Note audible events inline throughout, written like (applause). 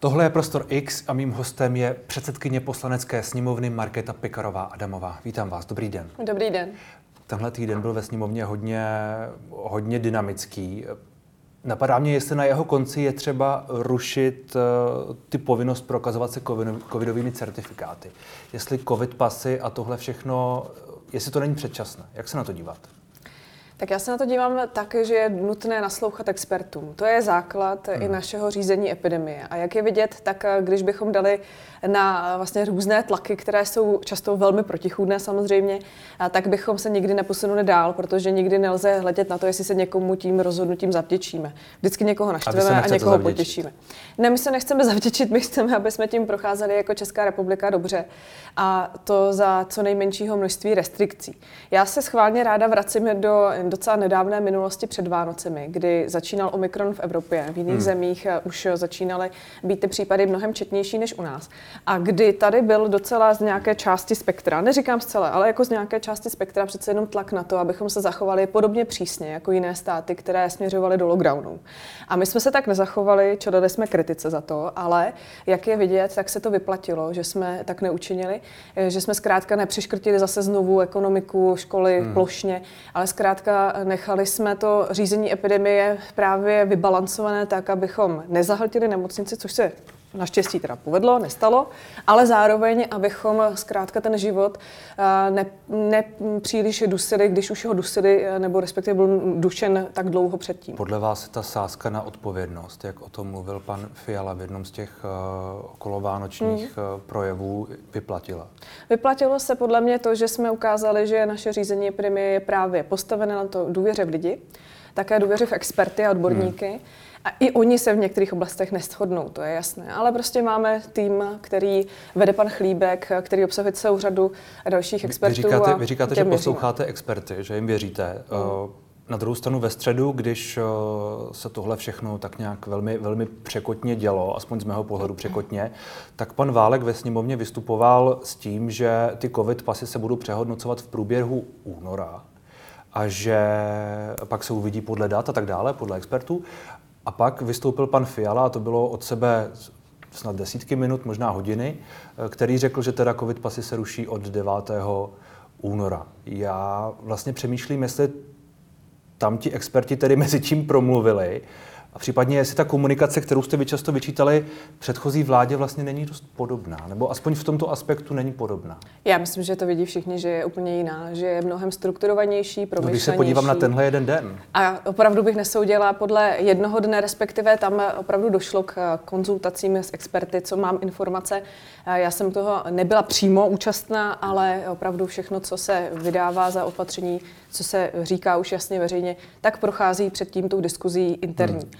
Tohle je Prostor X a mým hostem je předsedkyně poslanecké sněmovny Markéta Pekarová Adamová. Vítám vás, dobrý den. Dobrý den. Tenhle týden byl ve sněmovně hodně, hodně dynamický. Napadá mě, jestli na jeho konci je třeba rušit uh, ty povinnost prokazovat se covidovými certifikáty. Jestli covid pasy a tohle všechno, jestli to není předčasné. Jak se na to díváte? Tak já se na to dívám tak, že je nutné naslouchat expertům. To je základ hmm. i našeho řízení epidemie. A jak je vidět, tak eh, když bychom dali na vlastně různé tlaky, které jsou často velmi protichůdné samozřejmě, tak bychom se nikdy neposunuli dál, protože nikdy nelze hledět na to, jestli se někomu tím rozhodnutím zavděčíme. Vždycky někoho naštveme a, a někoho zavděčit. potěšíme. Ne, my se nechceme (laughs) zavděčit, my chceme, aby jsme tím procházeli jako Česká republika dobře a to za co nejmenšího množství restrikcí. Já se schválně ráda vracím do docela nedávné minulosti před Vánocemi, kdy začínal Omikron v Evropě. V jiných hmm. zemích eh, už začínaly být ty případy mnohem četnější než u nás a kdy tady byl docela z nějaké části spektra, neříkám z celé, ale jako z nějaké části spektra přece jenom tlak na to, abychom se zachovali podobně přísně jako jiné státy, které směřovaly do lockdownu. A my jsme se tak nezachovali, čelili jsme kritice za to, ale jak je vidět, tak se to vyplatilo, že jsme tak neučinili, že jsme zkrátka nepřiškrtili zase znovu ekonomiku, školy hmm. plošně, ale zkrátka nechali jsme to řízení epidemie právě vybalancované tak, abychom nezahltili nemocnici, což se naštěstí teda povedlo, nestalo, ale zároveň, abychom zkrátka ten život eh, ne, ne příliš dusili, když už ho dusili, eh, nebo respektive byl dušen tak dlouho předtím. Podle vás ta sázka na odpovědnost, jak o tom mluvil pan Fiala v jednom z těch uh, okolovánočních hmm. projevů, vyplatila? Vyplatilo se podle mě to, že jsme ukázali, že naše řízení epidemie je právě postavené na to důvěře v lidi, také důvěře v experty a odborníky. Hmm a i oni se v některých oblastech neschodnou, to je jasné. Ale prostě máme tým, který vede pan Chlíbek, který obsahuje celou řadu dalších expertů. Vy říkáte, vy říkáte že posloucháte experty, že jim věříte. Mm. Na druhou stranu ve středu, když eh, se tohle všechno tak nějak velmi, velmi překotně dělo, aspoň z mého pohledu překotně, tak pan Válek ve sněmovně vystupoval s tím, že ty covid pasy se budou přehodnocovat v průběhu února a že pak se uvidí podle dat a tak dále, podle expertů. A pak vystoupil pan Fiala, a to bylo od sebe snad desítky minut, možná hodiny, eh, který řekl, že teda covid pasy se ruší od 9. února. Já vlastně přemýšlím, jestli tam ti experti tedy (laughs) mezi tím promluvili a případně, jestli ta komunikace, kterou jste vy často vyčítali předchozí vládě, vlastně není dost podobná, nebo aspoň v tomto aspektu není podobná. Já myslím, že to vidí všichni, že je úplně jiná, že je mnohem strukturovanější. No, když se podívám na tenhle jeden den. A opravdu bych nesoudila podle jednoho dne, respektive tam opravdu došlo k konzultacím s experty, co mám informace. Já jsem toho nebyla přímo účastná, ale opravdu všechno, co se vydává za opatření, co se říká už jasně veřejně, tak prochází před tím tou diskuzí interní. Hmm.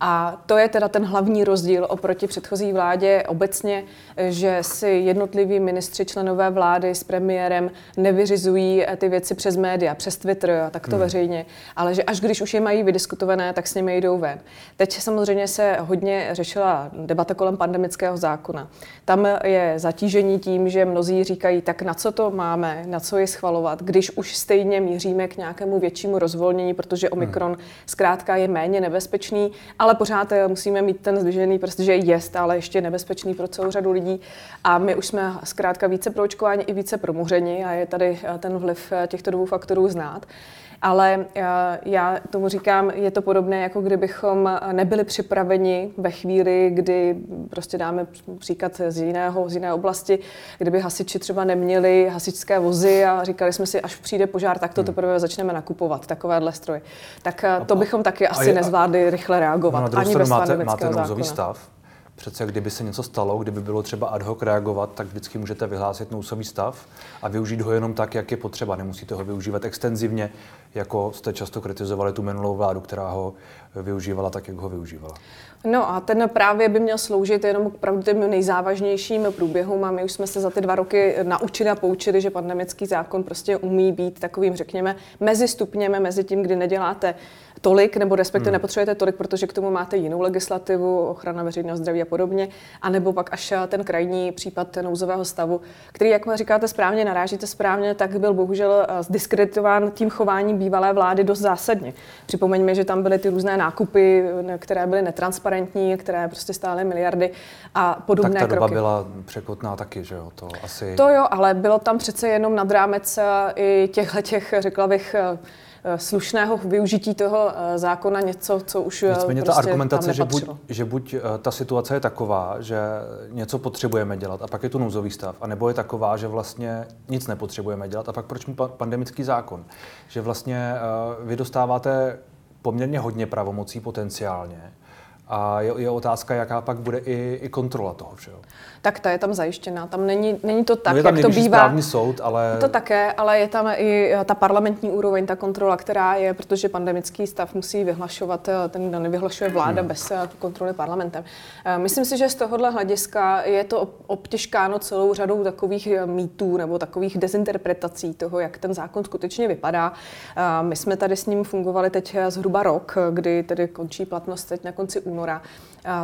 A to je teda ten hlavní rozdíl oproti předchozí vládě obecně, že si jednotliví ministři, členové vlády s premiérem nevyřizují ty věci přes média, přes Twitter a takto hmm. veřejně, ale že až když už je mají vydiskutované, tak s nimi jdou ven. Teď samozřejmě se hodně řešila debata kolem pandemického zákona. Tam je zatížení tím, že mnozí říkají, tak na co to máme, na co je schvalovat, když už stejně míříme k nějakému většímu rozvolnění, protože Omikron hmm. zkrátka je méně nebezpečný, ale pořád eh, musíme mít ten zdvižený prst, že je stále ještě nebezpečný pro celou řadu lidí. A my už jsme zkrátka více proočkováni i více promuřeni a je tady eh, ten vliv eh, těchto dvou faktorů znát. Ale já tomu říkám, je to podobné, jako kdybychom nebyli připraveni ve chvíli, kdy prostě dáme příklad z, jiného, z jiné oblasti, kdyby hasiči třeba neměli hasičské vozy a říkali jsme si, až přijde požár, tak to hmm. teprve začneme nakupovat, takovéhle stroje. Tak to bychom taky asi nezvládli rychle reagovat. No, ani bez máte, máte nouzový stav, Přece kdyby se něco stalo, kdyby bylo třeba ad hoc reagovat, tak vždycky můžete vyhlásit nouzový stav a využít ho jenom tak, jak je potřeba. Nemusíte ho využívat extenzivně, jako jste často kritizovali tu minulou vládu, která ho využívala tak, jak ho využívala. No a ten právě by měl sloužit jenom opravdu těm nejzávažnějším průběhům a my už jsme se za ty dva roky naučili a poučili, že pandemický zákon prostě umí být takovým, řekněme, mezi stupněm, mezi tím, kdy neděláte tolik, nebo respektive hmm. nepotřebujete tolik, protože k tomu máte jinou legislativu, ochrana veřejného zdraví a podobně, anebo pak až ten krajní případ nouzového stavu, který, jak říkáte správně, narážíte správně, tak byl bohužel eh, zdiskreditován tím chováním bývalé vlády dost zásadně. Připomeňme, že tam byly ty různé nákupy, které byly netransparentní, které prostě stály miliardy a podobné tak ta kroky. doba byla překotná taky, že jo? To, asi... to jo, ale bylo tam přece jenom nad rámec eh, i těchto těch, řekla bych, eh, slušného využití toho eh, zákona něco, co už eh, Nicméně prostě ta argumentace, že buď, že buď ta situace je taková, že něco potřebujeme dělat a pak je tu nouzový stav, anebo je taková, že vlastně nic nepotřebujeme dělat a pak proč mu pandemický zákon? Že vlastně vy dostáváte poměrně hodně pravomocí potenciálně, a je, je otázka, jaká pak bude i, i kontrola toho všeho. Tak ta je tam zajištěná. Tam není, není to tak, no je tam jak to bývá. správní soud, ale... To také, ale je tam i ta parlamentní úroveň, ta kontrola, která je, protože pandemický stav musí vyhlašovat, eh, ten kdo nevyhlašuje vláda hmm. bez eh, kontroly parlamentem. Eh, myslím si, že z tohohle hlediska je to obtěžkáno celou řadou takových mýtů nebo takových dezinterpretací toho, jak ten zákon skutečně vypadá. My jsme tady s ním fungovali teď zhruba rok, kdy tedy končí platnost teď na konci února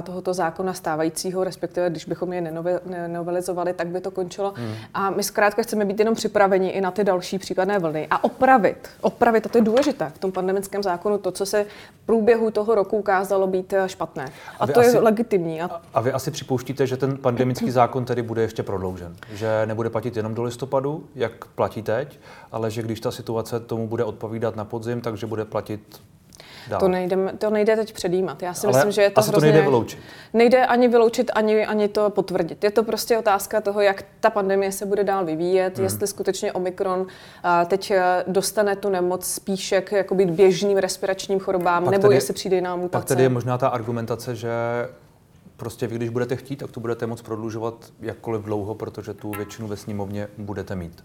tohoto zákona stávajícího, respektive když bychom je nenovelizovali, tak by to končilo. Hmm. A my zkrátka chceme být jenom připraveni i na ty další případné vlny a opravit, opravit, a to je důležité v tom pandemickém zákonu, to, co se v průběhu toho roku ukázalo být eh, špatné. A, a to asi, je legitimní. A... a vy asi připouštíte, že ten pandemický (clears throat) zákon tedy bude ještě prodloužen? Že nebude platit jenom do listopadu, jak platí teď, ale že když ta situace tomu bude odpovídat na podzim, takže bude platit dál. To, nejde, to nejde teď předjímat. Já si Ale myslím, že je to asi hrozně, to nejde vyloučit. Nejde ani vyloučit, ani, ani to potvrdit. Je to prostě otázka toho, jak ta pandemie se bude dál vyvíjet, hmm. jestli skutečně Omikron a teď eh, dostane tu nemoc spíše k jako být běžným respiračním chorobám, pak nebo tady, jestli přijde jiná mutace. Pak tady je možná ta argumentace, že prostě vy, když budete chtít, tak to budete moc prodlužovat jakkoliv dlouho, protože tu většinu ve sněmovně budete mít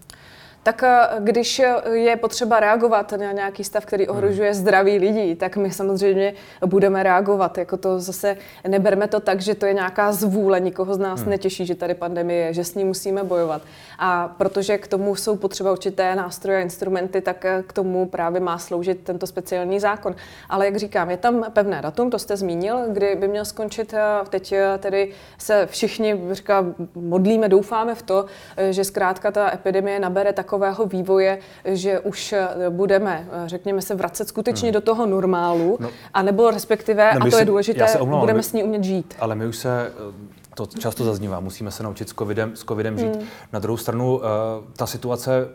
tak eh, když je potřeba reagovat na nějaký stav, který hmm. ohrožuje zdraví lidí, tak my samozřejmě budeme reagovat. Jako to zase neberme to tak, že to je nějaká zvůle, nikoho z nás hmm. netěší, že tady pandemie je, že s ní musíme bojovat. A protože k tomu jsou potřeba určité nástroje a instrumenty, tak eh, k tomu právě má sloužit tento speciální zákon. Ale jak říkám, je tam pevné datum, to jste zmínil, kdy by měl skončit. Eh, teď tedy se všichni říká, modlíme, doufáme v to, že zkrátka ta epidemie nabere takovou takového vývoje, že už eh, budeme, eh, řekněme se, vracet skutečně hmm. do toho normálu, no, a nebo respektive, no, a to si, je důležité, omlouvám, budeme my, s ní umět žít. Ale my už se eh, to často zaznívá, musíme se naučit s covidem, s covidem žít. Hmm. Na druhou stranu, ta situace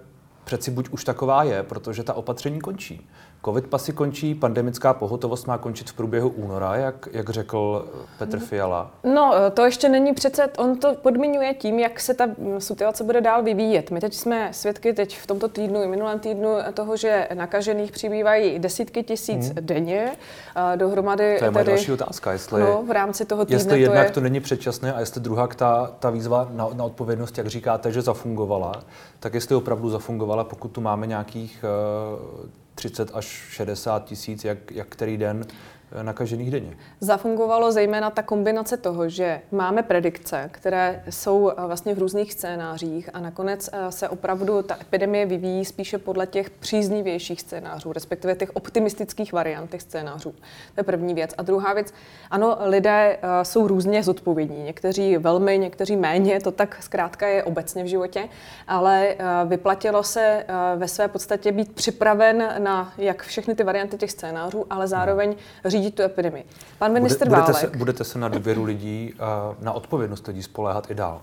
přeci buď už taková je, protože ta opatření končí. Covid pasy končí, pandemická pohotovost má končit v průběhu února, jak, jak řekl Petr Fiala. No, to ještě není přece, on to podmiňuje tím, jak se ta situace bude dál vyvíjet. My teď jsme svědky teď v tomto týdnu i minulém týdnu toho, že nakažených přibývají desítky tisíc hmm. denně. Dohromady to je moje další otázka, jestli, no, v rámci toho týdne jestli jednak to, je... to není předčasné a jestli druhá ta, ta výzva na, na odpovědnost, jak říkáte, že zafungovala, tak jestli opravdu zafungovala, pokud tu máme nějakých uh, 30 až 60 tisíc, jak, jak který den nakažených denně. Zafungovalo zejména ta kombinace toho, že máme predikce, které jsou eh, vlastně v různých scénářích a nakonec eh, se opravdu ta epidemie vyvíjí spíše podle těch příznivějších scénářů, respektive těch optimistických variant těch scénářů. To je první věc. A druhá věc, ano, lidé eh, jsou různě zodpovědní. Někteří velmi, někteří méně, to tak zkrátka je obecně v životě, ale vyplatilo se ve své podstatě být připraven na jak všechny ty varianty těch scénářů, ale zároveň říct řídit tu epidemii. Pan minister Bude, budete Válek... Se, budete se na důvěru lidí, na odpovědnost lidí spoléhat i dál?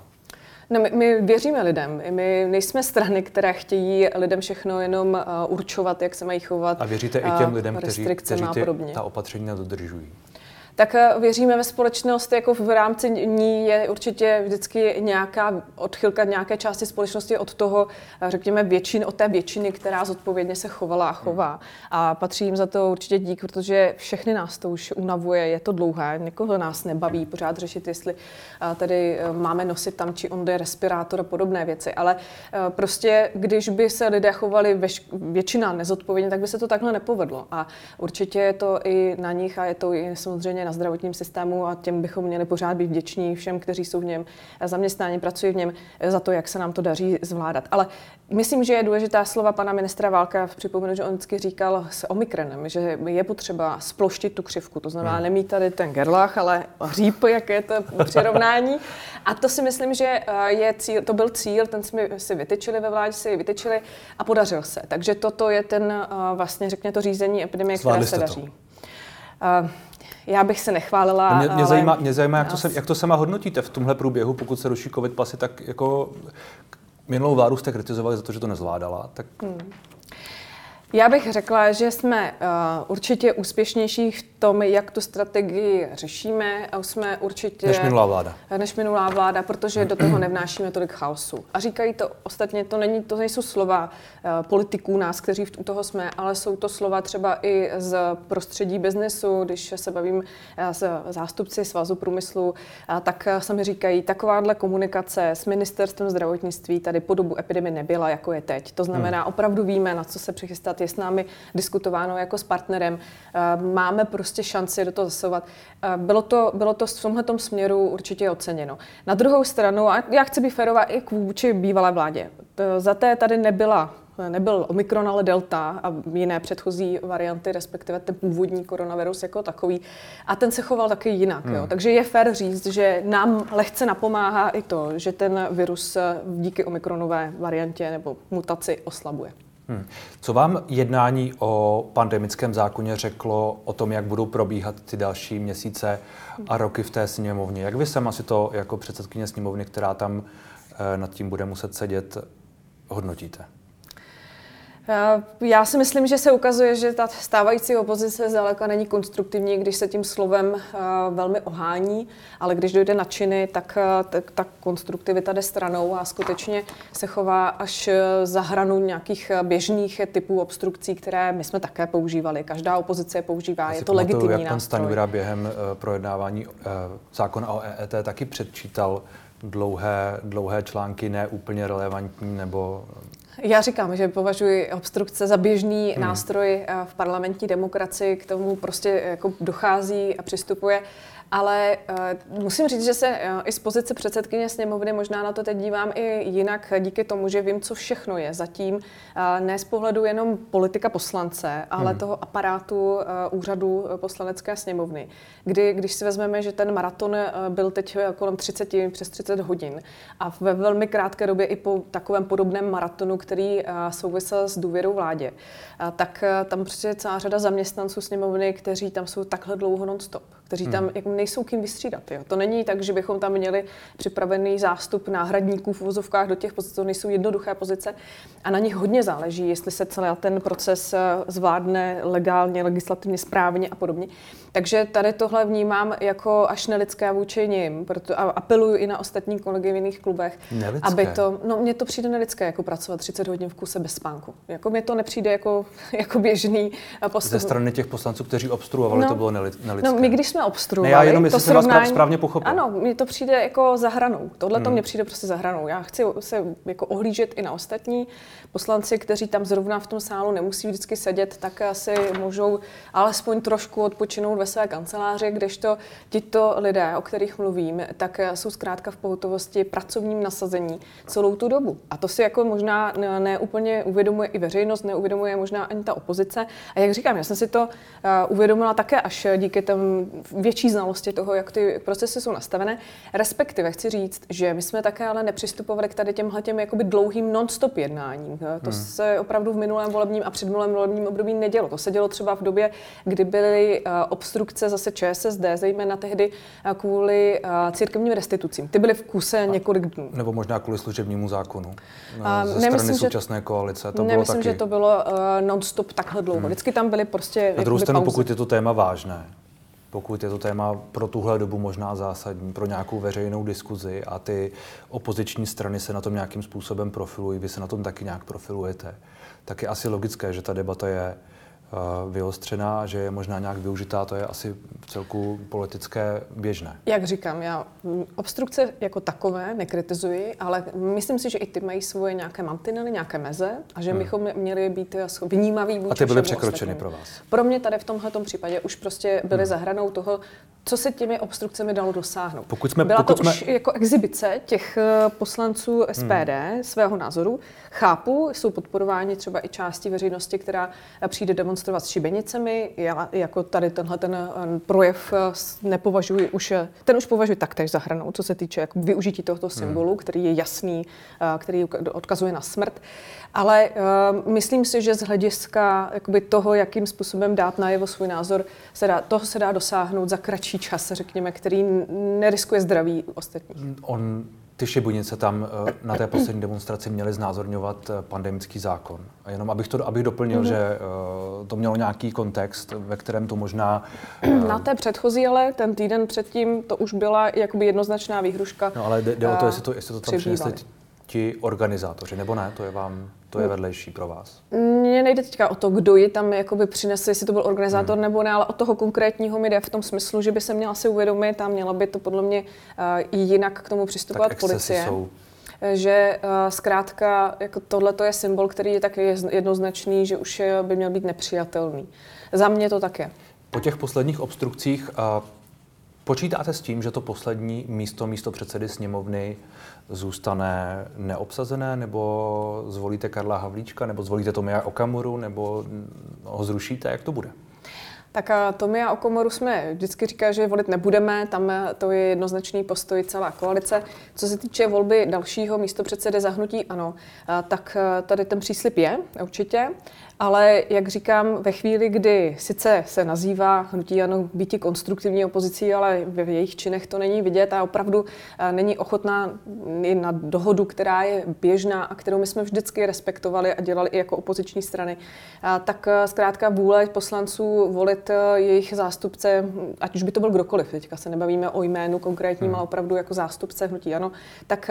No, my, my věříme lidem. My nejsme strany, které chtějí lidem všechno jenom uh, určovat, jak se mají chovat. A věříte i těm lidem, kteří, kteří ty, ta opatření nedodržují? Tak eh, věříme ve společnost, jako v rámci ní je určitě vždycky nějaká odchylka nějaké části společnosti od toho, eh, řekněme, většin, od té většiny, která zodpovědně se chovala a chová. A patří jim za to určitě dík, protože všechny nás to už unavuje, je to dlouhé, někoho nás nebaví pořád řešit, jestli eh, tady máme nosit tam či onde respirátor a podobné věci. Ale prostě, když by se lidé chovali většina nezodpovědně, tak by se to takhle nepovedlo. A určitě je to i na nich a je to i samozřejmě na na zdravotním systému a těm bychom měli pořád být vděční všem, kteří jsou v něm zaměstnáni, pracují v něm, za to, jak se nám to daří zvládat. Ale myslím, že je důležitá slova pana ministra Válka. Připomenu, že on vždycky říkal s Omikronem, že je potřeba sploštit tu křivku. To znamená, hmm. nemít tady ten gerlach, ale hříp, jak je to (laughs) přirovnání. A to si myslím, že eh, je cíl, to byl cíl, ten jsme si vytyčili ve vládě, si vytyčili a podařil se. Takže toto je ten eh, vlastně, řekněme to řízení epidemie, které se daří. To. Já bych se nechválila. Mě, mě, ale... zajímá, mě zajímá, jak to, se, jak to sama hodnotíte v tomhle průběhu, pokud se ruší covid pasy, tak jako minulou vládu jste kritizovali za to, že to nezvládala. Tak... Hmm. Já bych řekla, že jsme uh, určitě úspěšnější v tom, jak tu strategii řešíme a jsme určitě... Než minulá vláda. Než minulá vláda, protože do toho nevnášíme tolik chaosu. A říkají to ostatně, to, není, to nejsou slova uh, politiků nás, kteří v toho jsme, ale jsou to slova třeba i z prostředí biznesu, když se bavím uh, s zástupci Svazu průmyslu, uh, tak uh, sami říkají, takováhle komunikace s ministerstvem zdravotnictví tady po dobu epidemie nebyla, jako je teď. To znamená, hmm. opravdu víme, na co se přichystat, je s námi diskutováno jako s partnerem. Uh, máme prostě šanci do toho zasahovat. Bylo to, bylo to v tomhle směru určitě oceněno. Na druhou stranu, a já chci být férová i k vůči bývalé vládě, za té tady nebyla nebyl Omikron, ale Delta a jiné předchozí varianty, respektive ten původní koronavirus jako takový. A ten se choval taky jinak. Hmm. Jo. Takže je fér říct, že nám lehce napomáhá i to, že ten virus díky Omikronové variantě nebo mutaci oslabuje. Hmm. Co vám jednání o pandemickém zákoně řeklo o tom, jak budou probíhat ty další měsíce a roky v té sněmovně? Jak vy sama si to jako předsedkyně sněmovny, která tam eh, nad tím bude muset sedět, hodnotíte? Eh, já si myslím, že se ukazuje, že ta stávající opozice zdaleka není konstruktivní, když se tím slovem eh, velmi ohání, ale když dojde na činy, tak eh, ta konstruktivita jde stranou a skutečně se chová až za hranu nějakých běžných typů obstrukcí, které my jsme také používali. Každá opozice je používá, Já je to legitimní jak pan Stanjura během projednávání zákona o EET taky předčítal dlouhé, dlouhé články, ne úplně relevantní nebo já říkám, že považuji obstrukce za běžný hmm. nástroj eh, v parlamentní demokracii, k tomu prostě jako dochází a přistupuje. Ale uh, musím říct, že se uh, i z pozice předsedkyně sněmovny možná na to teď dívám i jinak díky tomu, že vím, co všechno je zatím. Uh, ne z pohledu jenom politika poslance, ale hmm. toho aparátu uh, úřadu poslanecké sněmovny. Kdy, když si vezmeme, že ten maraton uh, byl teď kolem 30, přes 30 hodin a ve velmi krátké době i po takovém podobném maratonu, který uh, souvisel s důvěrou vládě, uh, tak uh, tam prostě celá řada zaměstnanců sněmovny, kteří tam jsou takhle dlouho non-stop kteří tam hmm. jako nejsou kým vystřídat. Jo. To není tak, že bychom tam měli připravený zástup náhradníků v vozovkách do těch pozic, to nejsou jednoduché pozice a na nich hodně záleží, jestli se celý ten proces eh, zvládne legálně, legislativně správně a podobně. Takže tady tohle vnímám jako až nelidské vůči nim, proto a apeluju i na ostatní kolegy v jiných klubech, nelidské. aby to, no mně to přijde nelidské, jako pracovat 30 hodin v kuse bez spánku. Jako mně to nepřijde jako, (laughs) jako běžný postup. Ze strany těch poslanců, kteří obstruovali, no, to bylo nelidské. No, my když jsme obstruovali, ne, já jenom, to srovnání, správně pochopil. Ano, mně to přijde jako za hranou. Tohle to hmm. mně přijde prostě za hranou. Já chci se jako ohlížet i na ostatní poslanci, kteří tam zrovna v tom sálu nemusí vždycky sedět, tak asi můžou alespoň trošku odpočinout ve své kanceláři, kdežto tito lidé, o kterých mluvím, tak jsou zkrátka v pohotovosti pracovním nasazení celou tu dobu. A to si jako možná neúplně uvědomuje i veřejnost, neuvědomuje možná ani ta opozice. A jak říkám, já jsem si to uh, uvědomila také až díky tam větší znalosti toho, jak ty procesy jsou nastavené. Respektive chci říct, že my jsme také ale nepřistupovali k tady těmhle těm jakoby dlouhým non-stop jednáním. To hmm. se opravdu v minulém volebním a předminulém volebním období nedělo. To se dělo třeba v době, kdy byly uh, obstrukce zase ČSSD, zejména tehdy uh, kvůli uh, církevním restitucím. Ty byly v kuse několik dnů. Nebo možná kvůli služebnímu zákonu. No, ze nemyslím, strany současné že, koalice. To nemyslím, bylo taky... že to bylo uh, non-stop takhle dlouho. Hmm. Vždycky tam byly prostě. Na druhou stranu, pokud je to téma vážné, pokud je to téma pro tuhle dobu možná zásadní, pro nějakou veřejnou diskuzi a ty opoziční strany se na tom nějakým způsobem profilují, vy se na tom taky nějak profilujete, tak je asi logické, že ta debata je vyostřená, že je možná nějak využitá, to je asi v celku politické běžné. Jak říkám, já obstrukce jako takové nekritizuji, ale myslím si, že i ty mají svoje nějaké mantinely, nějaké meze a že hmm. bychom měli být vnímaví vůči A ty byly překročeny pro vás? Pro mě tady v tomhle případě už prostě byly hmm. za hranou toho, co se těmi obstrukcemi dalo dosáhnout. Pokud jsme, Byla pokud to jsme... už jako exibice těch eh, poslanců SPD hmm. svého názoru. Chápu, jsou podporováni třeba i části veřejnosti, která eh, přijde demonstrovat s šibenicemi. Já jako tady tenhle ten eh, projev nepovažuji už, ten už považuji taktéž za hranou, co se týče jako využití tohoto hmm. symbolu, hmm. který je jasný, který odkazuje na smrt. Ale uh, myslím si, že z hlediska jakoby toho, jakým způsobem dát najevo svůj názor, se dá, toho se dá dosáhnout za kratší čas, řekněme, který neriskuje zdraví ostatních. On ty šibunice tam eh, na té poslední demonstraci měly znázorňovat eh, pandemický zákon. A jenom abych to abych doplnil, mm-hmm. že uh, to mělo nějaký kontext, ve kterém to možná... Na té předchozí, ale ten týden předtím to už byla jakoby jednoznačná výhruška. No ale jde, jde o to, jestli to, jestli to tam přinesli ti organizátoři, nebo ne? To je vám to je vedlejší pro vás? Mně nejde teďka o to, kdo ji tam jakoby přinesl, jestli to byl organizátor hmm. nebo ne, ale o toho konkrétního mi jde v tom smyslu, že by se měla si uvědomit a měla by to podle mě uh, jinak k tomu přistupovat tak policie. Jsou že uh, zkrátka jako tohle je symbol, který je tak jednoznačný, že už by měl být nepřijatelný. Za mě to tak je. Po těch posledních obstrukcích uh, počítáte s tím, že to poslední místo místo předsedy sněmovny zůstane neobsazené, nebo zvolíte Karla Havlíčka, nebo zvolíte Tomia Okamuru, nebo ho zrušíte? Jak to bude? Tak Tomia Okomoru jsme vždycky říkali, že volit nebudeme, tam to je jednoznačný postoj celá koalice. Co se týče volby dalšího místo předsedy zahnutí, ano, tak tady ten příslip je určitě. Ale jak říkám, ve chvíli, kdy sice se nazývá hnutí ano býti konstruktivní opozicí, ale ve jejich činech to není vidět a opravdu eh, není ochotná i na dohodu, která je běžná a kterou my jsme vždycky respektovali a dělali i jako opoziční strany, tak eh, zkrátka vůle poslanců volit eh, jejich zástupce, ať už by to byl kdokoliv, teďka se nebavíme o jménu konkrétním, hmm. ale opravdu jako zástupce hnutí ano, tak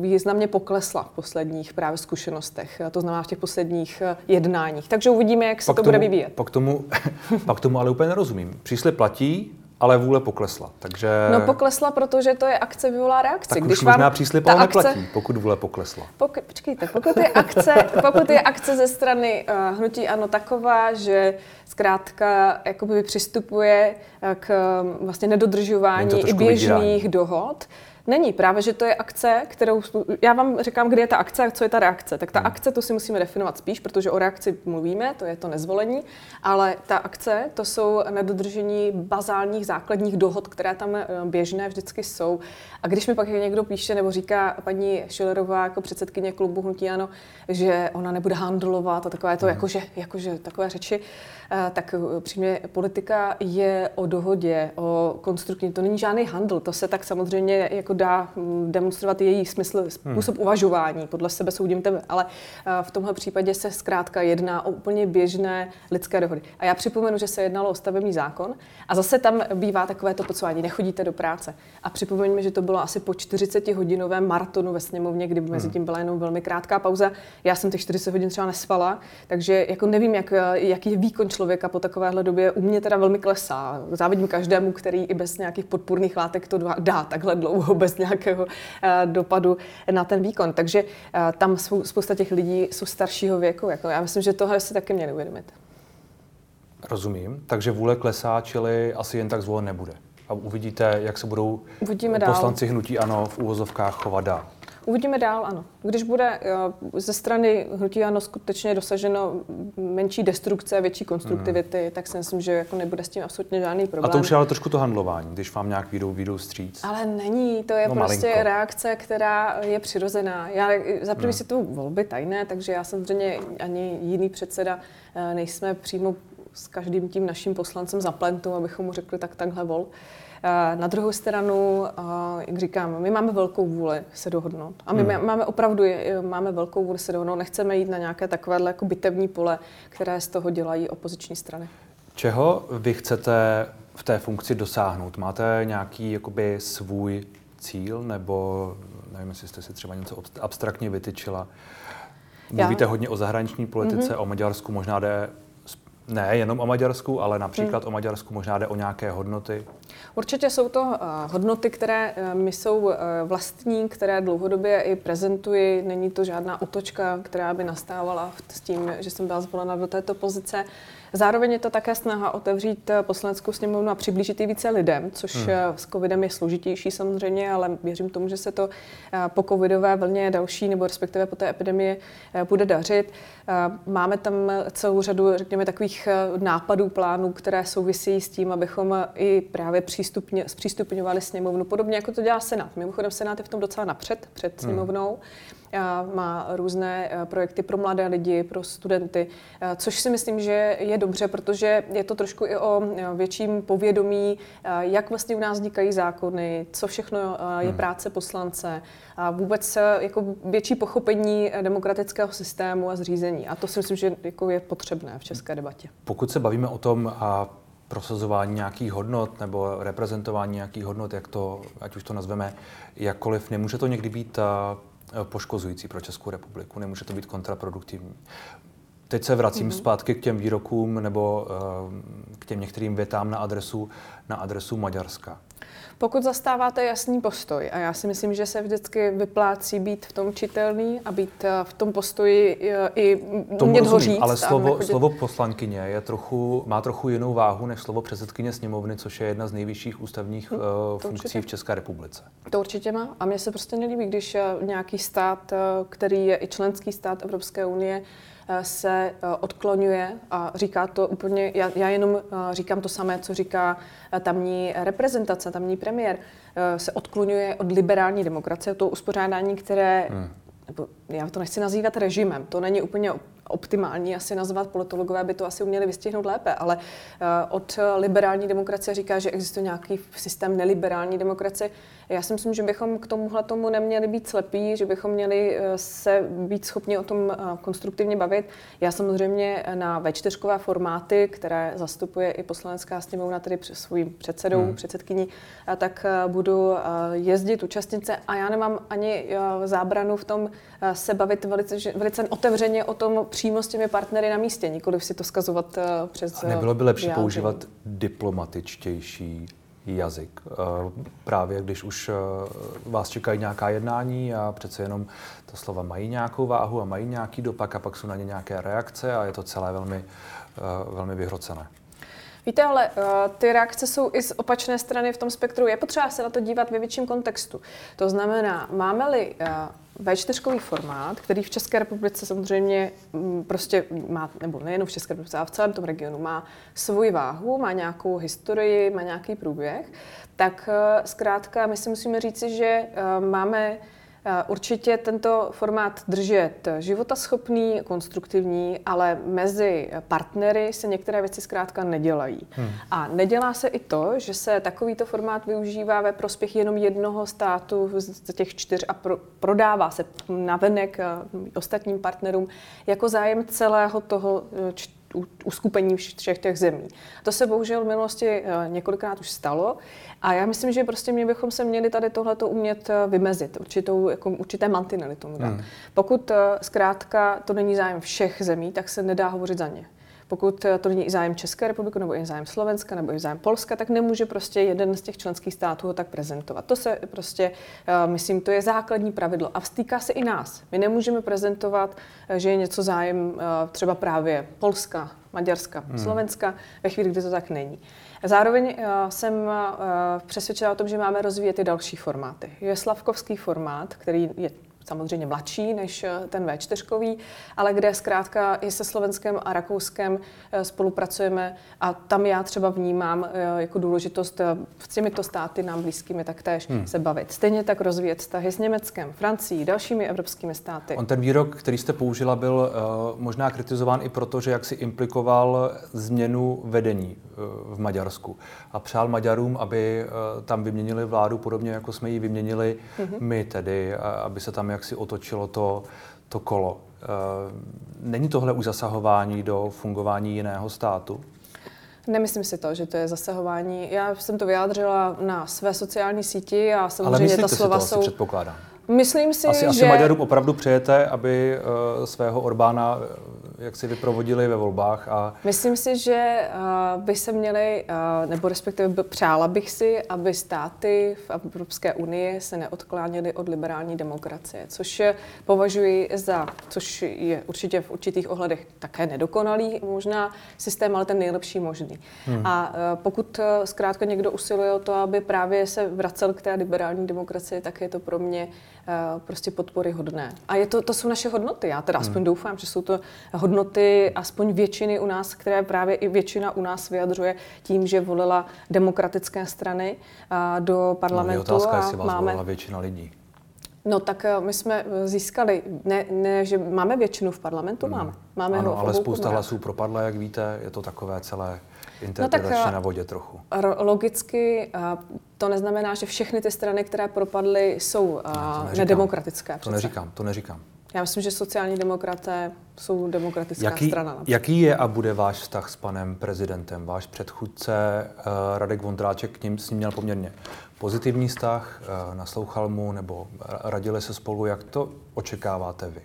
významně poklesla v posledních právě zkušenostech, to znamená v těch posledních jednáních Takže uvidíme, jak se pak to tomu, bude vyvíjet. Pak tomu, (laughs) pak tomu ale úplně nerozumím. Příslip platí, ale vůle poklesla. Takže... No poklesla, protože to je akce vyvolá reakci. Tak Když už možná příslip ale akce... neplatí, pokud vůle poklesla. Pokud, počkejte, pokud je akce, (laughs) pokud je akce ze strany uh, hnutí ano taková, že zkrátka jakoby přistupuje k uh, vlastně nedodržování i běžných dohod, Není, právě, že to je akce, kterou, já vám říkám, kde je ta akce a co je ta reakce. Tak ta hmm. akce, to si musíme definovat spíš, protože o reakci mluvíme, to je to nezvolení, ale ta akce, to jsou nedodržení bazálních základních dohod, které tam eh, běžné vždycky jsou. A když mi pak někdo píše nebo říká paní Šilerová jako předsedkyně klubu Hnutí Ano, že ona nebude handlovat a takové to, hmm. jakože, jakože takové řeči, eh, tak eh, přímě politika je o dohodě, o konstruktivní, to není žádný handl, to se tak samozřejmě jako dá hm, demonstrovat její smysl, způsob hmm. uvažování, podle sebe soudím tebe, ale eh, v tomhle případě se zkrátka jedná o úplně běžné lidské dohody. A já připomenu, že se jednalo o stavební zákon a zase tam bývá takové to pocování, nechodíte do práce. A připomeňme, že to bylo asi po 40 hodinovém maratonu ve sněmovně, kdy mezi hmm. tím byla jenom velmi krátká pauza. Já jsem těch 40 hodin třeba nespala, takže jako nevím, jak, jaký je výkon člověka po takovéhle době. U mě teda velmi klesá. Závidím každému, který i bez nějakých podpůrných látek to dá takhle dlouho bez nějakého eh, dopadu na ten výkon. Takže eh, tam spousta těch lidí jsou staršího věku. Jako já myslím, že tohle si taky měli uvědomit. Rozumím. Takže vůle klesá, čili asi jen tak zvolen nebude. A uvidíte, jak se budou Uvidíme poslanci dál. hnutí ANO v úvozovkách chovat dál. Uvidíme dál, ano. Když bude ze strany hnutí ano skutečně dosaženo menší destrukce, větší konstruktivity, hmm. tak si myslím, že jako nebude s tím absolutně žádný problém. A to už je ale trošku to handlování, když vám nějak výjdou, výjdou stříc. Ale není, to je no, prostě malinko. reakce, která je přirozená. Já za první hmm. si to volby tajné, takže já samozřejmě ani jiný předseda eh, nejsme přímo s každým tím naším poslancem za plentu, abychom mu řekli tak takhle vol. Eh, na druhou stranu, eh, jak říkám, my máme velkou vůli se dohodnout. A my hmm. máme opravdu máme velkou vůli se dohodnout. Nechceme jít na nějaké takovéhle jako bitevní pole, které z toho dělají opoziční strany. Čeho vy chcete v té funkci dosáhnout? Máte nějaký jakoby svůj cíl, nebo nevím, jestli jste si třeba něco abstraktně vytyčila? Mluvíte Já. hodně o zahraniční politice, mm-hmm. o Maďarsku, možná jde Ne jenom o Maďarsku, ale například hmm. o Maďarsku možná jde o nějaké hodnoty. Určitě jsou to uh, hodnoty, které uh, mi jsou uh, vlastní, které dlouhodobě i prezentuji. Není to žádná otočka, která by nastávala s tím, že jsem byla zvolena do této pozice. Zároveň je to také snaha otevřít poslaneckou sněmovnu a přiblížit ji více lidem, což hmm. s covidem je složitější samozřejmě, ale věřím tomu, že se to po covidové vlně další, nebo respektive po té epidemii bude dařit. Máme tam celou řadu, řekněme, takových nápadů, plánů, které souvisí s tím, abychom i právě přístupně, zpřístupňovali sněmovnu, podobně jako to dělá Senát. Mimochodem Senát je v tom docela napřed, před hmm. sněmovnou. Hmm má různé eh, projekty pro mladé lidi, pro studenty, eh, což si myslím, že je dobře, protože je to trošku i o eh, větším povědomí, jak vlastně u nás vznikají zákony, co všechno je hmm. práce poslance a vůbec jako větší pochopení demokratického systému a zřízení. A to si myslím, že jako je potřebné v české debatě. Pokud se bavíme o tom, a prosazování nějakých hodnot nebo reprezentování nějakých hodnot, jak to, ať už to nazveme jakkoliv, nemůže to někdy být poškozující pro Českou republiku, nemůže to být kontraproduktivní. Teď se vracím mm-hmm. zpátky k těm výrokům nebo uh, k těm některým větám na adresu, na adresu Maďarska. Pokud zastáváte jasný postoj, a já si myslím, že se vždycky vyplácí být v tom čitelný a být eh, v tom postoji eh, i umět ho říct. Ale slovo, slovo poslankyně je trochu, má trochu jinou váhu než slovo předsedkyně sněmovny, což je jedna z nejvyšších ústavních hmm, uh, funkcí určitě. v České republice. To určitě má. A mně se prostě nelíbí, když nějaký stát, který je i členský stát Evropské unie, se eh, odklonuje a říká to úplně, já, já jenom eh, říkám to samé, co říká eh, tamní reprezentace, tamní premiér, se odklonuje od liberální demokracie, to uspořádání, které, hmm. nebo já to nechci nazývat režimem, to není úplně optimální asi nazvat, politologové by to asi uměli vystihnout lépe, ale od liberální demokracie říká, že existuje nějaký systém neliberální demokracie. Já si myslím, že bychom k tomuhle tomu neměli být slepí, že bychom měli eh, se být schopni o tom eh, konstruktivně bavit. Já samozřejmě na V4 formáty, které zastupuje i poslanecká sněmovna, tedy svým předsedou, hmm. předsedkyní, tak eh, budu jezdit, účastnit se a já nemám ani zábranu v tom se bavit velice, velice otevřeně o tom přímo s těmi partnery na místě, nikoliv si to skazovat přes A nebylo by lepší vyjádření. používat diplomatičtější jazyk. Eh, právě když už eh, vás čekají nějaká jednání a přece jenom ta slova mají nějakou váhu a mají nějaký dopad a pak jsou na ně nějaké reakce a je to celé velmi, eh, velmi vyhrocené. Víte, ale uh, ty reakce jsou i z opačné strany v tom spektru. Je potřeba se na to dívat ve větším kontextu. To znamená, máme-li uh, V4 formát, který v České republice samozřejmě m, prostě má, nebo nejen v České republice, ale v celém tom regionu, má svoji váhu, má nějakou historii, má nějaký průběh, tak uh, zkrátka my si musíme říci, že uh, máme Určitě tento formát držet životaschopný, konstruktivní, ale mezi partnery se některé věci zkrátka nedělají. Hmm. A nedělá se i to, že se takovýto formát využívá ve prospěch jenom jednoho státu z těch čtyř a pro, prodává se navenek ostatním partnerům jako zájem celého toho uskupení všech těch zemí. To se bohužel v minulosti eh, několikrát už stalo a já myslím, že prostě mě bychom se měli tady tohleto umět eh, vymezit, určitou, jako určité mantinely tomu dát. Hmm. Pokud eh, zkrátka to není zájem všech zemí, tak se nedá hovořit za ně. Pokud eh, to není i zájem České republiky, nebo i zájem Slovenska, nebo i zájem Polska, tak nemůže prostě jeden z těch členských států ho tak prezentovat. To se prostě, myslím, to je základní pravidlo. A vstýká se i nás. My nemůžeme prezentovat, že je něco zájem třeba právě Polska, Maďarska, hmm. Slovenska, ve chvíli, kdy to tak není. Zároveň eh, jsem eh, přesvědčila o tom, že máme rozvíjet i další formáty. Je slavkovský formát, který je samozřejmě mladší než eh, ten V4, ale kde zkrátka i se Slovenskem a Rakouskem eh, spolupracujeme a tam já třeba vnímám eh, jako důležitost s těmito státy nám blízkými taktéž hmm. se bavit. Stejně tak rozvíjet vztahy s Německem, Francií, dalšími evropskými státy. On ten výrok, který jste použila, byl uh, možná kritizován i proto, že jak si implikoval změnu vedení uh, v Maďarsku a přál Maďarům, aby uh, tam vyměnili vládu podobně, jako jsme ji vyměnili hmm. my tedy, aby se tam jak si otočilo to, to kolo. Eh, není tohle už zasahování do fungování jiného státu? Nemyslím si to, že to je zasahování. Já jsem to vyjádřila na své sociální síti a samozřejmě Ale ta slova si to, jsou... předpokládám. Myslím si, asi, že... Asi Maďarům opravdu přejete, aby uh, svého Orbána jak si vyprovodili ve volbách. A... Myslím si, že uh, by se měli, uh, nebo respektive přála bych si, aby státy v Evropské unii se neodkláněly od liberální demokracie, což považuji za, což je určitě v určitých ohledech také nedokonalý možná systém, ale ten nejlepší možný. Hmm. A uh, pokud zkrátka někdo usiluje o to, aby právě se vracel k té liberální demokracii, tak je to pro mě prostě podpory hodné. A je to, to jsou naše hodnoty. Já teda hmm. aspoň doufám, že jsou to hodnoty aspoň většiny u nás, které právě i většina u nás vyjadřuje tím, že volila demokratické strany do parlamentu. No, je otázka, jestli vás máme... volila většina lidí. No tak eh, my jsme získali, ne, ne že máme většinu v parlamentu, hmm. máme. máme ano, ale spousta hlasů propadla, jak víte, je to takové celé interpretačně no tak, na vodě trochu. Logicky to neznamená, že všechny ty strany, které propadly, jsou ne, nedemokratické. To přece. neříkám, to neříkám. Já myslím, že sociální demokraté jsou demokratická jaký, strana. Například. Jaký je a bude váš vztah s panem prezidentem? Váš předchůdce uh, Radek Vondráček k ním, s ním měl poměrně pozitivní vztah, uh, naslouchal mu nebo radili se spolu. Jak to očekáváte vy?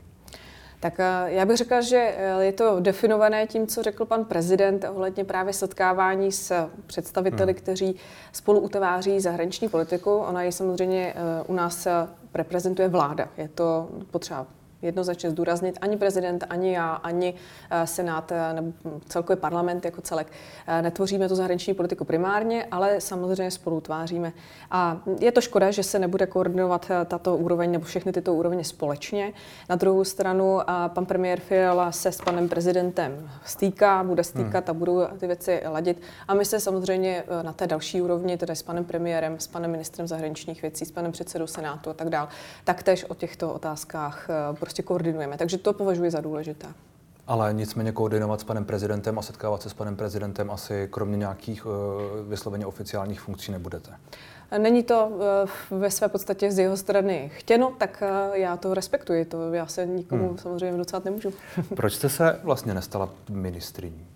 Tak uh, já bych řekla, že je to definované tím, co řekl pan prezident ohledně právě setkávání s představiteli, hmm. kteří spolu utváří zahraniční politiku. Ona je samozřejmě u nás reprezentuje vláda. Je to potřeba jednoznačně zdůraznit, ani prezident, ani já, ani eh, senát eh, nebo celkově parlament jako celek eh, netvoříme tu zahraniční politiku primárně, ale samozřejmě spolu tváříme. A je to škoda, že se nebude koordinovat tato úroveň nebo všechny tyto úrovně společně. Na druhou stranu pan premiér Fiala se s panem prezidentem stýká, bude stýkat hmm. a budou ty věci ladit. A my se samozřejmě na té další úrovni, tedy s panem premiérem, s panem ministrem zahraničních věcí, s panem předsedou senátu a tak dále, taktéž o těchto otázkách prostě koordinujeme. Takže to považuji za důležité. Ale nicméně koordinovat s panem prezidentem a setkávat se s panem prezidentem asi kromě nějakých uh, vysloveně oficiálních funkcí nebudete. Není to uh, ve své podstatě z jeho strany chtěno, tak uh, já to respektuji. To já se nikomu hmm. samozřejmě docela nemůžu. (laughs) Proč jste se vlastně nestala ministriní?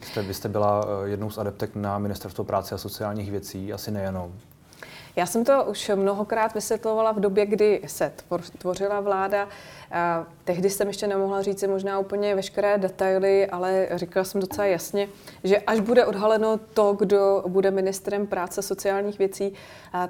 Jste, vy jste byla jednou z adeptek na Ministerstvo práce a sociálních věcí, asi nejenom. Já jsem to už mnohokrát vysvětlovala v době, kdy se tvořila vláda. Tehdy jsem ještě nemohla říct si možná úplně veškeré detaily, ale říkala jsem docela jasně, že až bude odhaleno to, kdo bude ministrem práce sociálních věcí,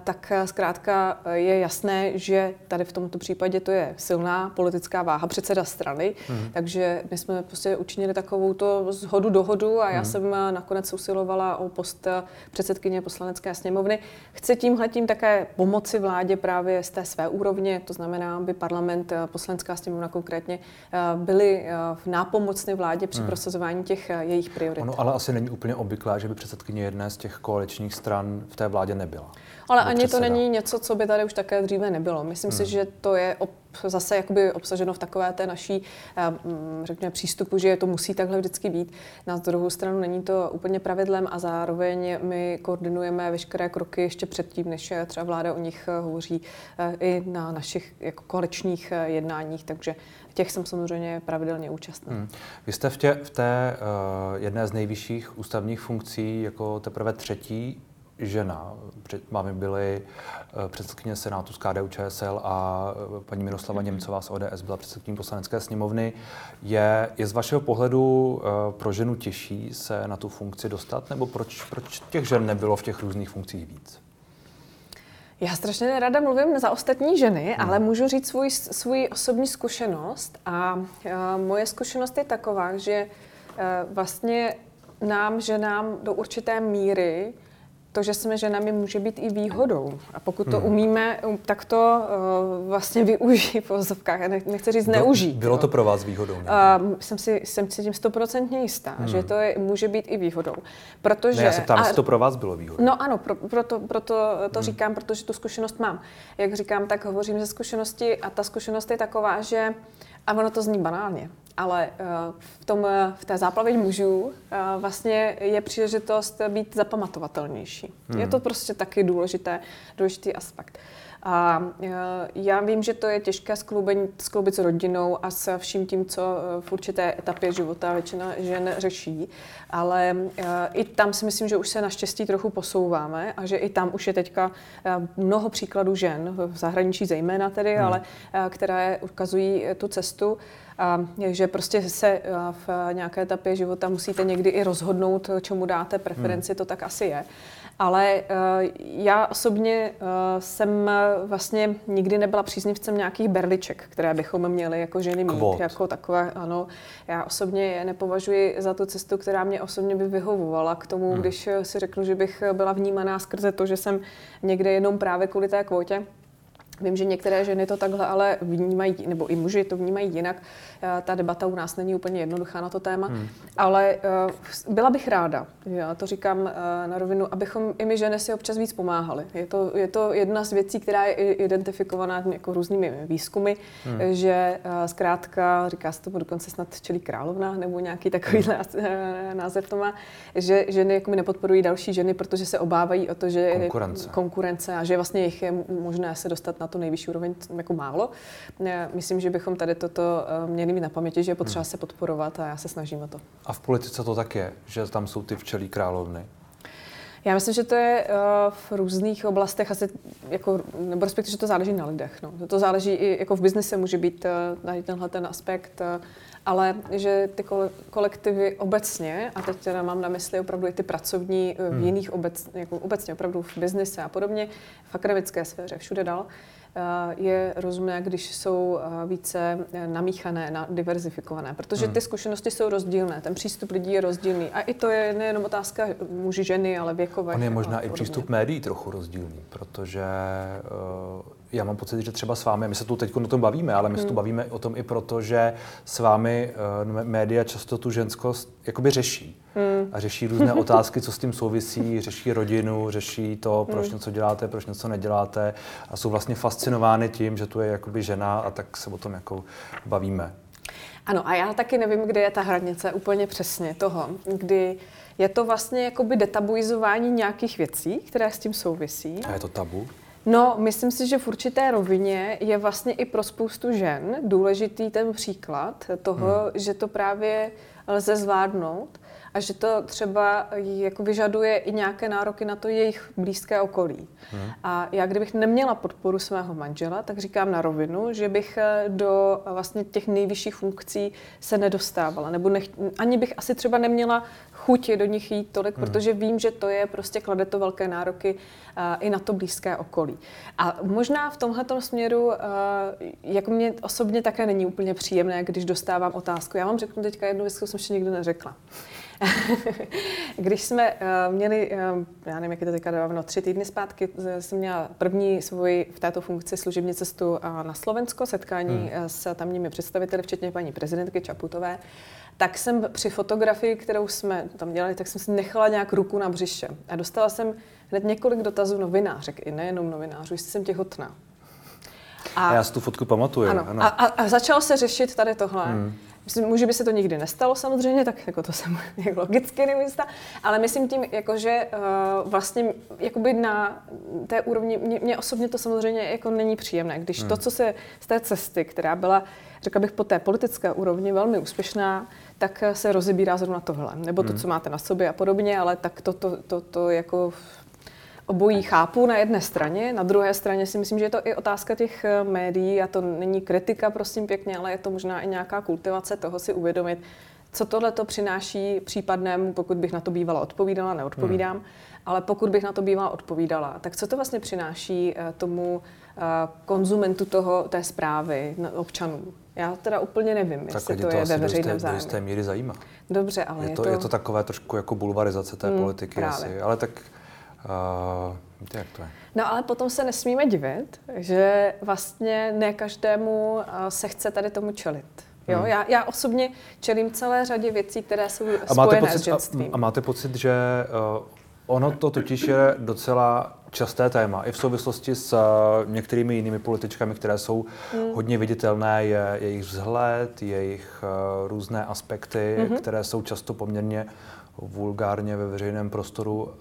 tak zkrátka je jasné, že tady v tomto případě to je silná politická váha předseda strany, hmm. takže my jsme prostě učinili takovou to zhodu dohodu a já hmm. jsem nakonec usilovala o post předsedkyně poslanecké sněmovny. Chci tímhle tím také pomoci vládě právě z té své úrovně, to znamená, aby parlament, poslanecká sněmovna konkrétně eh, byli eh, v nápomocné vládě při hmm. prosazování těch eh, jejich priorit. Ono ale asi není úplně obvyklé, že by předsedkyně jedné z těch koaličních stran v té vládě nebyla. Ale ani předseda. to není něco, co by tady už také dříve nebylo. Myslím hmm. si, že to je ob, zase jakoby obsaženo v takové té naší, řekněme, přístupu, že to musí takhle vždycky být. Na druhou stranu není to úplně pravidlem a zároveň my koordinujeme veškeré kroky ještě předtím, než třeba vláda o nich hovoří i na našich jako koaličních jednáních, takže těch jsem samozřejmě pravidelně účastná. Hmm. Vy jste v, tě, v té uh, jedné z nejvyšších ústavních funkcí jako teprve třetí žena. Před vámi byly uh, předsedkyně Senátu z KDU ČSL a uh, paní Miroslava hmm. Němcová z ODS byla předsedkyní poslanecké sněmovny. Je, je z vašeho pohledu uh, pro ženu těžší se na tu funkci dostat, nebo proč, proč těch žen nebylo v těch různých funkcích víc? Já strašně nerada mluvím za ostatní ženy, hmm. ale můžu říct svůj, svůj osobní zkušenost. A, a moje zkušenost je taková, že a, vlastně nám, ženám do určité míry to, že jsme ženami, může být i výhodou. A pokud to hmm. umíme, um, tak to uh, vlastně využijí v vozovkách. Nechci říct neužít. Bylo to pro vás výhodou? Uh, jsem, si, jsem si tím stoprocentně jistá, hmm. že to je, může být i výhodou. Protože, ne, já se ptám, jestli to pro vás bylo výhodou. No ano, pro, proto, proto to hmm. říkám, protože tu zkušenost mám. Jak říkám, tak hovořím ze zkušenosti a ta zkušenost je taková, že a ono to zní banálně, ale eh, v, tom, eh, v té záplavě mužů eh, vlastně je příležitost být zapamatovatelnější. Hmm. Je to prostě taky důležité, důležitý aspekt. A e, já vím, že to je těžké skloubit, skloubit s rodinou a s vším tím, co e, v určité etapě života většina žen řeší, ale e, i tam si myslím, že už se naštěstí trochu posouváme a že i tam už je teďka mnoho příkladů žen, v zahraničí zejména tedy, hmm. ale které ukazují tu cestu. A že prostě se v nějaké etapě života musíte někdy i rozhodnout, čemu dáte preferenci, hmm. to tak asi je. Ale uh, já osobně uh, jsem vlastně nikdy nebyla příznivcem nějakých berliček, které bychom měli jako ženy mít. Kvot. Jako takové, ano. Já osobně je nepovažuji za tu cestu, která mě osobně by vyhovovala k tomu, hmm. když si řeknu, že bych byla vnímaná skrze to, že jsem někde jenom právě kvůli té kvotě. Vím, že některé ženy to takhle ale vnímají, nebo i muži to vnímají jinak. Eh, ta debata u nás není úplně jednoduchá na to téma, hmm. ale eh, byla bych ráda, já to říkám eh, na rovinu, abychom i my ženy si občas víc pomáhali. Je to, je to jedna z věcí, která je identifikovaná jako různými výzkumy, hmm. že zkrátka, říká se tomu dokonce snad čelí královna, nebo nějaký takový hmm. název to má, že ženy jako mi nepodporují další ženy, protože se obávají o to, že konkurence. je konkurence a že vlastně jich je možné se dostat na tu nejvyšší úroveň jako málo. Myslím, že bychom tady toto měli mít na paměti, že je potřeba hmm. se podporovat a já se snažím o to. A v politice to tak je, že tam jsou ty včelí královny? Já myslím, že to je uh, v různých oblastech asi, jako, nebo respektive, že to záleží na lidech. No. To záleží i jako v biznise může být uh, na tenhle ten aspekt, uh, ale že ty kolektivy obecně, a teď teda mám na mysli opravdu i ty pracovní v hmm. jiných obec, jako obecně opravdu v biznise a podobně, v akademické sféře, všude dál, Eh, je rozumné, když jsou eh, více eh, namíchané, diverzifikované, protože ty hmm. zkušenosti jsou rozdílné, ten přístup lidí je rozdílný. A i to je nejenom otázka muži, ženy, ale věkové. On je možná i přístup médií trochu rozdílný, protože já mám pocit, že třeba s vámi, my se tu teď o tom bavíme, ale my hmm. se tu hmm. bavíme o tom i proto, že s vámi uh, média často tu ženskost jakoby řeší. Hmm. A řeší různé (laughs) otázky, co s tím souvisí, řeší rodinu, řeší to, proč hmm. něco děláte, proč něco neděláte a jsou vlastně fascinovány tím, že tu je jakoby žena a tak se o tom jako bavíme. Ano, a já taky nevím, kde je ta hranice úplně přesně toho, kdy je to vlastně jakoby detabuizování nějakých věcí, které s tím souvisí. A je to tabu? No, myslím si, že v určité rovině je vlastně i pro spoustu žen důležitý ten příklad toho, hmm. že to právě lze zvládnout a že to třeba jako vyžaduje i nějaké nároky na to jejich blízké okolí. Hmm. A já kdybych neměla podporu svého manžela, tak říkám na rovinu, že bych eh, do vlastně těch nejvyšších funkcí se nedostávala. Nebo nech, ani bych asi třeba neměla chuť do nich jít tolik, hmm. protože vím, že to je prostě klade to velké nároky uh, i na to blízké okolí. A možná v tomhle směru, uh, jako mě osobně také není úplně příjemné, když dostávám otázku. Já vám řeknu teďka jednu věc, kterou jsem ještě nikdy neřekla. (laughs) Když jsme uh, měli, uh, já nevím, jak je to teďka dávno, tři týdny zpátky, jsem měla první svoji v této funkci služební cestu uh, na Slovensko, setkání hmm. s tamními představiteli, včetně paní prezidentky Čaputové tak jsem při fotografii, kterou jsme tam dělali, tak jsem si nechala nějak ruku na břiše. A dostala jsem hned několik dotazů novinářek, i nejenom novinářů, jestli jsem těhotná. A, a já si tu fotku pamatuju. Ano. ano. A, a, a začalo se řešit tady tohle. Hmm. Myslím, muži by se to nikdy nestalo samozřejmě, tak jako to jsem (laughs) jako logicky nemyslá, ale myslím tím, jako, že uh, vlastně jakoby na té úrovni, mě, mě osobně to samozřejmě jako není příjemné, když hmm. to, co se z té cesty, která byla, řekla bych, po té politické úrovni velmi úspěšná, tak se rozebírá zrovna tohle. Nebo to, hmm. co máte na sobě a podobně, ale tak to, to, to, to jako obojí chápu na jedné straně, na druhé straně si myslím, že je to i otázka těch eh, médií a to není kritika, prosím pěkně, ale je to možná i nějaká kultivace toho si uvědomit, co tohle to přináší případnému, pokud bych na to bývala odpovídala, neodpovídám, hmm. ale pokud bych na to bývala odpovídala, tak co to vlastně přináší eh, tomu eh, konzumentu toho, té zprávy, občanům? Já teda úplně nevím, tak jestli to, to je ve veřejném zájmu. Do jisté míry zajímá. Dobře, ale je, je to, to... Je to takové trošku jako bulvarizace té hmm, politiky právě. asi, ale tak uh, víte, jak to je. No ale potom se nesmíme divit, že vlastně ne každému se chce tady tomu čelit. Jo, hmm. já, já osobně čelím celé řadě věcí, které jsou a spojené pocit, s ženstvím. A, a máte pocit, že uh, ono to totiž je docela časté téma. I v souvislosti s uh, některými jinými političkami, které jsou hmm. hodně viditelné, je jejich vzhled, jejich uh, různé aspekty, hmm. které jsou často poměrně vulgárně ve veřejném prostoru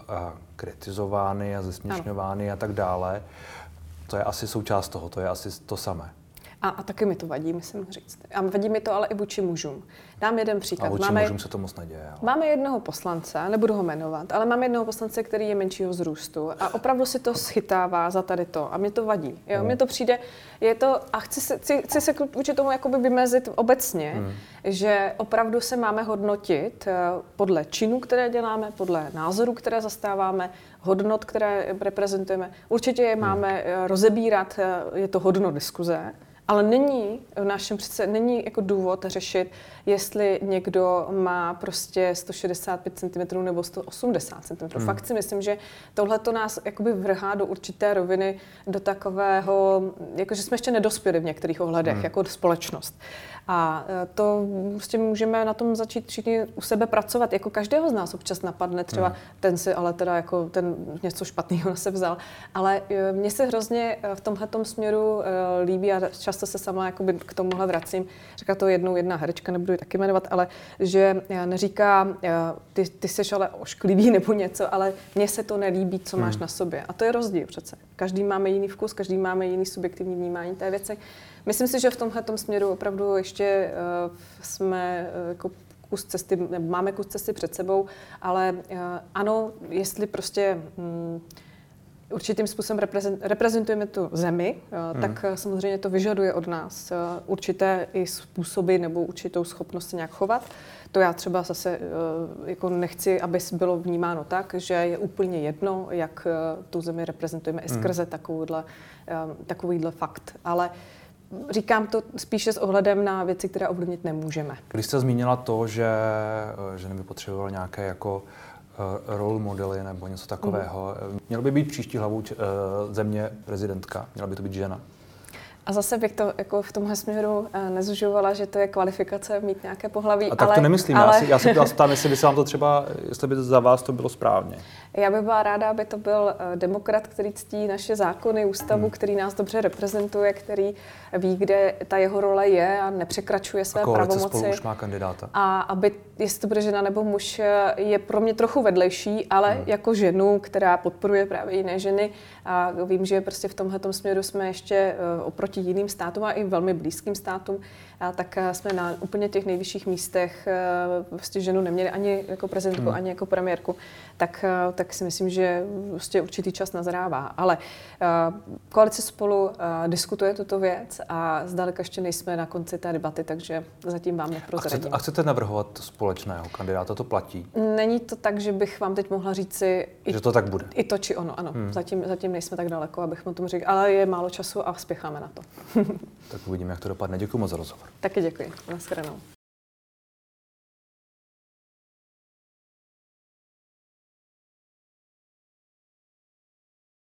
kritizovány a zesměšňovány a tak dále. to je asi součást toho, to je asi to samé. A, a taky mi to vadí, musím říct. A vadí mi to ale i vůči mužům. Dám jeden příklad. A vůči máme, mužům se to moc neděje. Ale... Máme jednoho poslance, nebudu ho jmenovat, ale máme jednoho poslance, který je menšího vzrůstu a opravdu si to schytává za tady to a mě to vadí. Jo? Mm. Mně to přijde, je to, a chci se, chci, chci se vůči tomu jakoby vymezit obecně, mm. že opravdu se máme hodnotit eh, podle činů, které děláme, podle názorů, které zastáváme, hodnot, které reprezentujeme. Určitě je mm. máme eh, rozebírat, eh, je to hodnot diskuze, ale není v našem přece není jako důvod řešit, jestli někdo má prostě 165 cm nebo 180 cm. Hmm. Fakt si myslím, že tohle to nás jakoby vrhá do určité roviny, do takového, jakože jsme ještě nedospěli v některých ohledech, hmm. jako společnost. A e, to prostě můžeme na tom začít všichni u sebe pracovat. Jako každého z nás občas napadne třeba, hmm. ten si ale teda jako ten něco špatného (laughs) na se vzal. Ale e, mně se hrozně e, v tomhle směru líbí a často se sama k tomuhle vracím. Říká to jednou jedna herečka, nebudu ji taky jmenovat, ale že neříká, ty, ty jsi ale ošklivý (laughs) nebo něco, ale mně se to nelíbí, co máš hmm. na sobě. A to je rozdíl přece. Každý máme jiný vkus, každý máme jiný subjektivní vnímání té věci. Myslím si, že v tomhle směru opravdu ještě uh, jsme uh, jako kus cesty, nebo máme kus cesty před sebou, ale uh, ano, jestli prostě um, určitým způsobem reprezentujeme tu zemi, hmm. tak samozřejmě to vyžaduje od nás určité i způsoby nebo určitou schopnost se nějak chovat. To já třeba zase jako nechci, aby bylo vnímáno tak, že je úplně jedno, jak tu zemi reprezentujeme i hmm. skrze takovýhle, takovýhle fakt. Ale Říkám to spíše s ohledem na věci, které ovlivnit nemůžeme. Když jste zmínila to, že ženy by potřebovaly nějaké jako uh, role modely nebo něco takového, mm. měl by být příští hlavou uh, země prezidentka? Měla by to být žena? A zase bych to jako v tomhle směru eh, nezužovala, že to je kvalifikace mít nějaké pohlaví. A tak ale, to nemyslím. Ale... Já, si, já se (laughs) ptám, jestli by se vám to třeba, jestli by za vás to bylo správně. Já bych byla ráda, aby to byl eh, demokrat, který ctí naše zákony, ústavu, hmm. který nás dobře reprezentuje, který ví, kde ta jeho role je a nepřekračuje své a pravomoci. Spolu už má kandidáta. A aby, jestli to bude žena nebo muž, eh, je pro mě trochu vedlejší, ale hmm. jako ženu, která podporuje právě jiné ženy, a vím, že prostě v tomhle směru jsme ještě oproti jiným státům a i velmi blízkým státům tak eh, jsme na úplně těch nejvyšších místech vlastně ženu neměli ani jako prezidentku, hmm. ani jako premiérku, tak, eh, tak si myslím, že vlastně určitý čas nazrává. Ale koalice spolu diskutuje tuto věc a zdaleka ještě nejsme na konci té debaty, takže zatím vám neprozradím. A chcete, a chcete navrhovat společného kandidáta, to platí? Není to tak, že bych vám teď mohla říci... Že to tak bude? I to, či ono, ano. Hmm. Zatím, zatím nejsme tak daleko, abych mu tomu řekl, ale je málo času a spěcháme na to. tak uvidíme, jak to dopadne. Děkuji moc za rozhovor. Taky děkuji. Naschledanou.